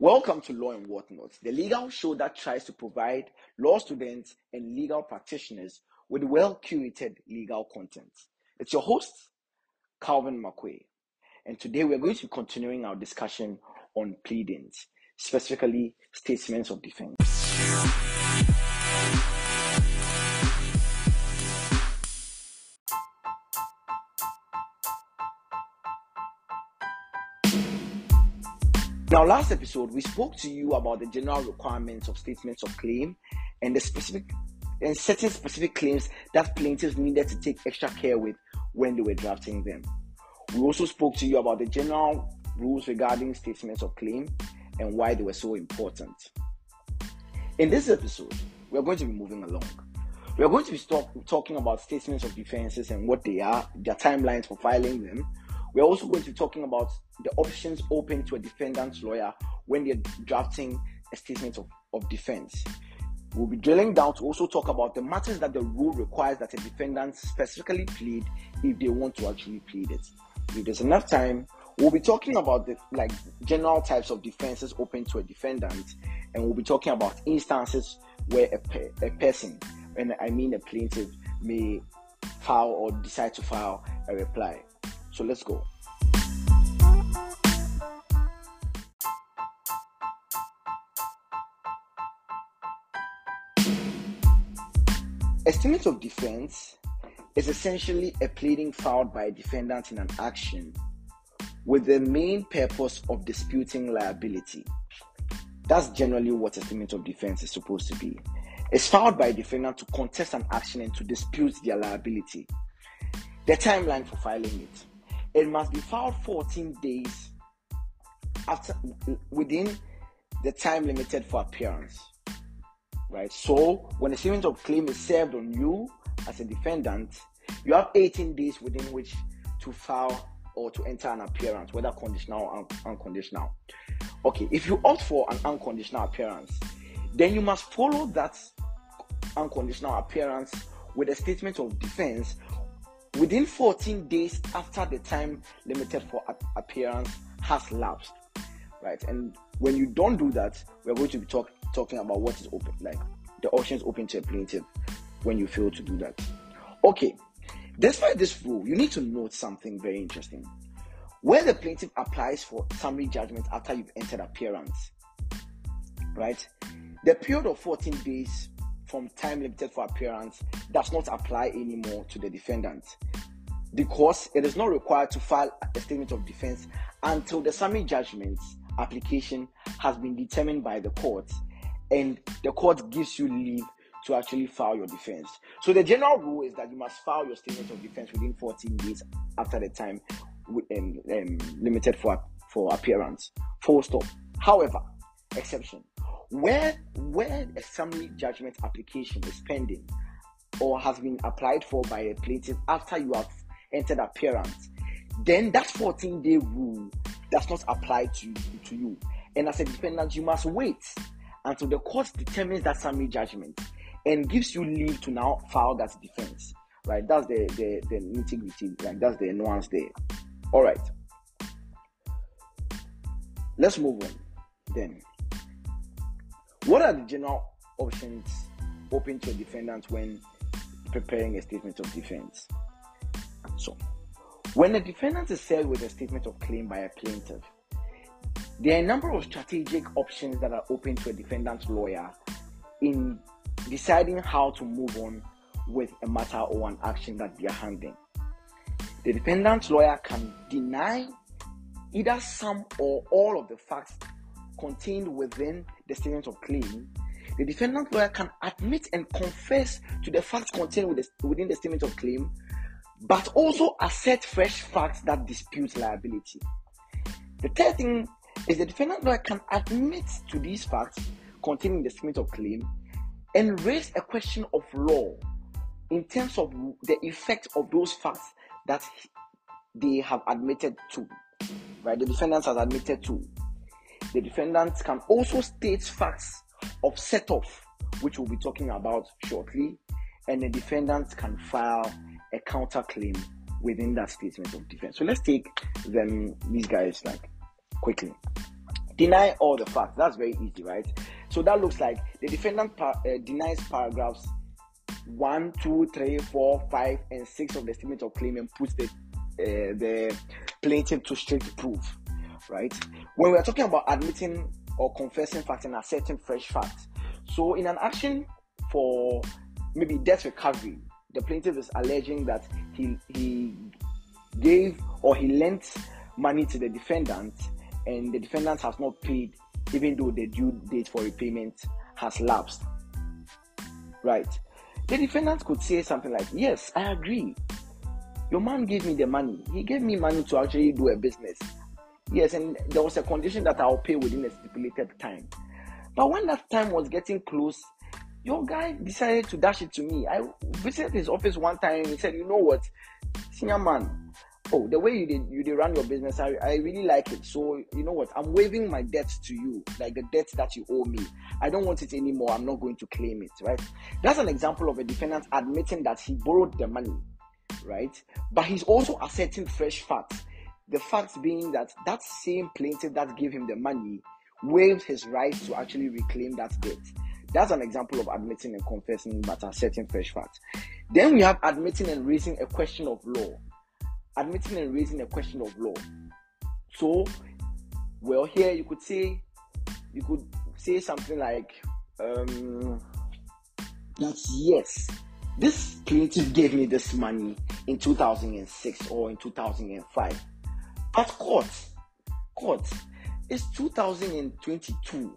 Welcome to Law and Whatnot, the legal show that tries to provide law students and legal practitioners with well curated legal content. It's your host, Calvin McQuay, and today we're going to be continuing our discussion on pleadings, specifically statements of defense. Now, last episode, we spoke to you about the general requirements of statements of claim and the specific and certain specific claims that plaintiffs needed to take extra care with when they were drafting them. We also spoke to you about the general rules regarding statements of claim and why they were so important. In this episode, we are going to be moving along. We are going to be talking about statements of defenses and what they are, their timelines for filing them, we're also going to be talking about the options open to a defendant's lawyer when they're drafting a statement of, of defense. We'll be drilling down to also talk about the matters that the rule requires that a defendant specifically plead if they want to actually plead it. If there's enough time, we'll be talking about the like general types of defenses open to a defendant, and we'll be talking about instances where a, a person, and I mean a plaintiff, may file or decide to file a reply. So let's go. Estimate of defense is essentially a pleading filed by a defendant in an action with the main purpose of disputing liability. That's generally what estimate of defense is supposed to be. It's filed by a defendant to contest an action and to dispute their liability. The timeline for filing it it must be filed 14 days after within the time limited for appearance. Right? So when a statement of claim is served on you as a defendant, you have 18 days within which to file or to enter an appearance, whether conditional or un- unconditional. Okay, if you opt for an unconditional appearance, then you must follow that unconditional appearance with a statement of defense within 14 days after the time limited for appearance has lapsed right? And when you don't do that we're going to be talk, talking about what is open like the options open to a plaintiff when you fail to do that. Okay. Despite this rule you need to note something very interesting. Where the plaintiff applies for summary judgment after you've entered appearance right the period of 14 days from time limited for appearance does not apply anymore to the defendant because it is not required to file a statement of defense until the summary judgment application has been determined by the court and the court gives you leave to actually file your defense. So the general rule is that you must file your statement of defense within 14 days after the time um, um, limited for for appearance. Full stop. However, exception where where a summary judgment application is pending or has been applied for by a plaintiff after you have entered appearance, then that 14 day rule does not apply to, to you. And as a defendant, you must wait until the court determines that summary judgment and gives you leave to now file that defense. Right? That's the the, the nitty gritty, like that's the nuance there. All right. Let's move on then. What are the general options open to a defendant when preparing a statement of defense? So, when a defendant is served with a statement of claim by a plaintiff, there are a number of strategic options that are open to a defendant's lawyer in deciding how to move on with a matter or an action that they are handling. The defendant's lawyer can deny either some or all of the facts contained within the statement of claim, the defendant lawyer can admit and confess to the facts contained within the statement of claim, but also assert fresh facts that dispute liability. The third thing is the defendant lawyer can admit to these facts contained in the statement of claim and raise a question of law in terms of the effect of those facts that they have admitted to, right? The defendant has admitted to. The defendant can also state facts of set off, which we'll be talking about shortly, and the defendant can file a counterclaim within that statement of defense. So let's take them these guys like quickly. deny all the facts. That's very easy, right? So that looks like the defendant par- uh, denies paragraphs 1, 2, 3, 4, 5, and 6 of the statement of claim and puts the, uh, the plaintiff to straight proof, right? When we are talking about admitting or confessing facts and asserting fresh facts, so in an action for maybe debt recovery, the plaintiff is alleging that he, he gave or he lent money to the defendant and the defendant has not paid even though the due date for repayment has lapsed. Right. The defendant could say something like, Yes, I agree. Your man gave me the money. He gave me money to actually do a business. Yes, and there was a condition that I'll pay within a stipulated time. But when that time was getting close, your guy decided to dash it to me. I visited his office one time. He said, "You know what, senior man, oh the way you did you did run your business I, I really like it. So you know what? I'm waiving my debt to you like the debt that you owe me. I don't want it anymore. I'm not going to claim it right? That's an example of a defendant admitting that he borrowed the money right? But he's also asserting fresh facts the fact being that that same plaintiff that gave him the money waived his right to actually reclaim that debt that's an example of admitting and confessing but asserting fresh facts then we have admitting and raising a question of law admitting and raising a question of law. So, well, here you could say, you could say something like, um, that yes, this plaintiff gave me this money in 2006 or in 2005. But court, court, it's 2022,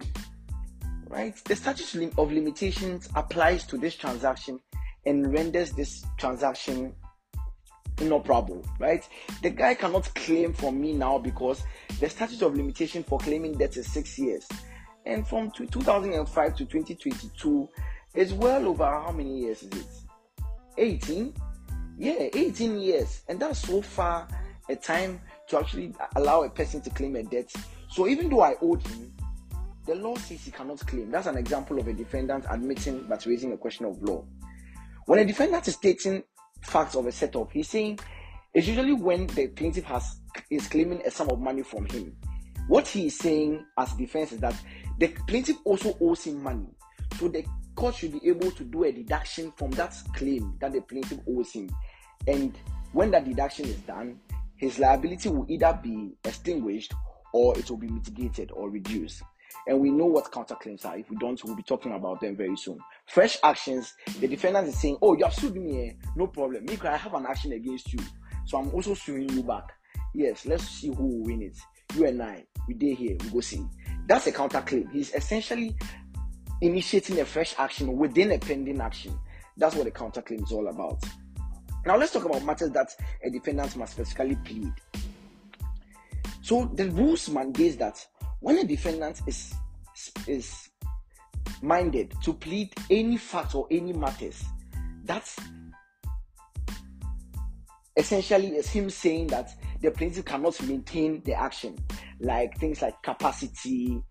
right? The statute of limitations applies to this transaction and renders this transaction no problem, right? The guy cannot claim from me now because the statute of limitation for claiming debt is six years. And from 2005 to 2022 is well over how many years is it? 18? Yeah, 18 years. And that's so far a time to actually allow a person to claim a debt. So even though I owed him, the law says he cannot claim. That's an example of a defendant admitting but raising a question of law. When a defendant is stating facts of a set off. He's saying it's usually when the plaintiff has is claiming a sum of money from him. What he is saying as defense is that the plaintiff also owes him money. So the court should be able to do a deduction from that claim that the plaintiff owes him. And when that deduction is done, his liability will either be extinguished or it will be mitigated or reduced and we know what counterclaims are. If we don't, we'll be talking about them very soon. Fresh actions, the defendant is saying, Oh, you have sued me, no problem. Me, I have an action against you. So I'm also suing you back. Yes, let's see who will win it. You and I, we did here, we go see. That's a counterclaim. He's essentially initiating a fresh action within a pending action. That's what a counterclaim is all about. Now let's talk about matters that a defendant must specifically plead. So the rules mandate that when a defendant is is minded to plead any fact or any matters, that's essentially is him saying that the plaintiff cannot maintain the action, like things like capacity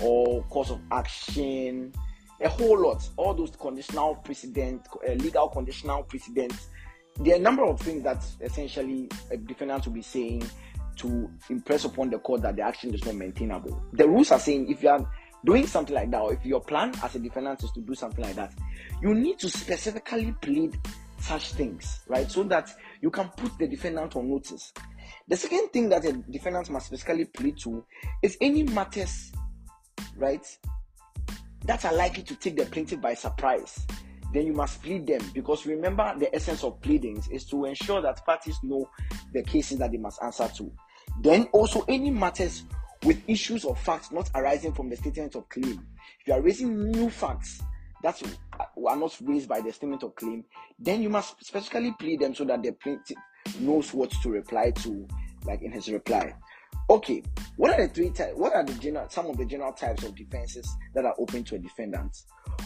or cause of action, a whole lot, all those conditional precedent, uh, legal conditional precedent. There are a number of things that essentially a defendant will be saying to impress upon the court that the action is not maintainable. The rules are saying if you are doing something like that, or if your plan as a defendant is to do something like that, you need to specifically plead such things, right? So that you can put the defendant on notice. The second thing that a defendant must specifically plead to is any matters, right, that are likely to take the plaintiff by surprise then you must plead them because remember the essence of pleadings is to ensure that parties know the cases that they must answer to. Then also any matters with issues or facts not arising from the statement of claim. If you are raising new facts that are not raised by the statement of claim, then you must specifically plead them so that the plaintiff knows what to reply to, like in his reply. Okay, what are the three types? What are the general some of the general types of defenses that are open to a defendant?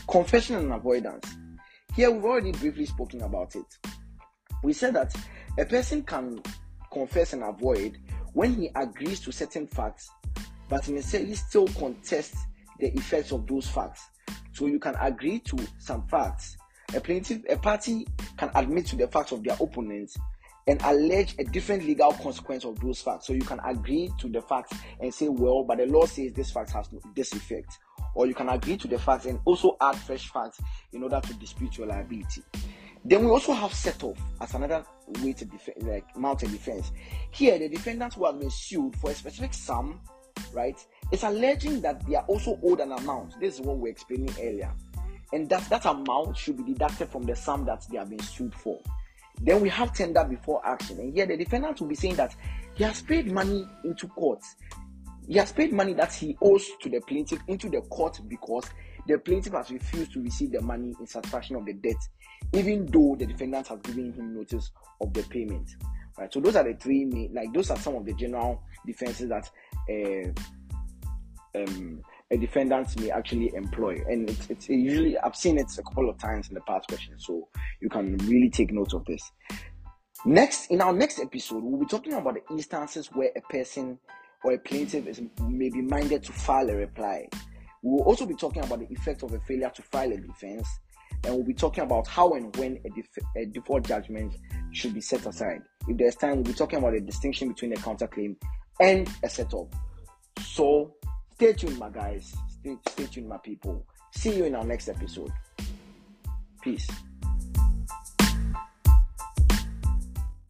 Confession and avoidance. Here we've already briefly spoken about it. We said that a person can confess and avoid when he agrees to certain facts, but necessarily still contests the effects of those facts. So you can agree to some facts. A plaintiff, a party can admit to the facts of their opponent and allege a different legal consequence of those facts. So you can agree to the facts and say, well, but the law says this fact has this effect. Or you can agree to the facts and also add fresh facts in order to dispute your liability. Then we also have set off as another way to defend, like mount a defense. Here, the defendants who have been sued for a specific sum, right, is alleging that they are also owed an amount. This is what we are explaining earlier, and that that amount should be deducted from the sum that they have been sued for. Then we have tender before action, and here the defendant will be saying that he has paid money into court. He has paid money that he owes to the plaintiff into the court because the plaintiff has refused to receive the money in satisfaction of the debt, even though the defendant has given him notice of the payment. Right. So those are the three main, like those are some of the general defenses that uh, um, a defendant may actually employ, and it's, it's usually I've seen it a couple of times in the past questions, so you can really take note of this. Next, in our next episode, we'll be talking about the instances where a person or a plaintiff is may be minded to file a reply we will also be talking about the effect of a failure to file a defense, and we'll be talking about how and when a, def- a default judgment should be set aside. If there's time, we'll be talking about the distinction between a counterclaim and a set off. So stay tuned, my guys. Stay, stay tuned, my people. See you in our next episode. Peace.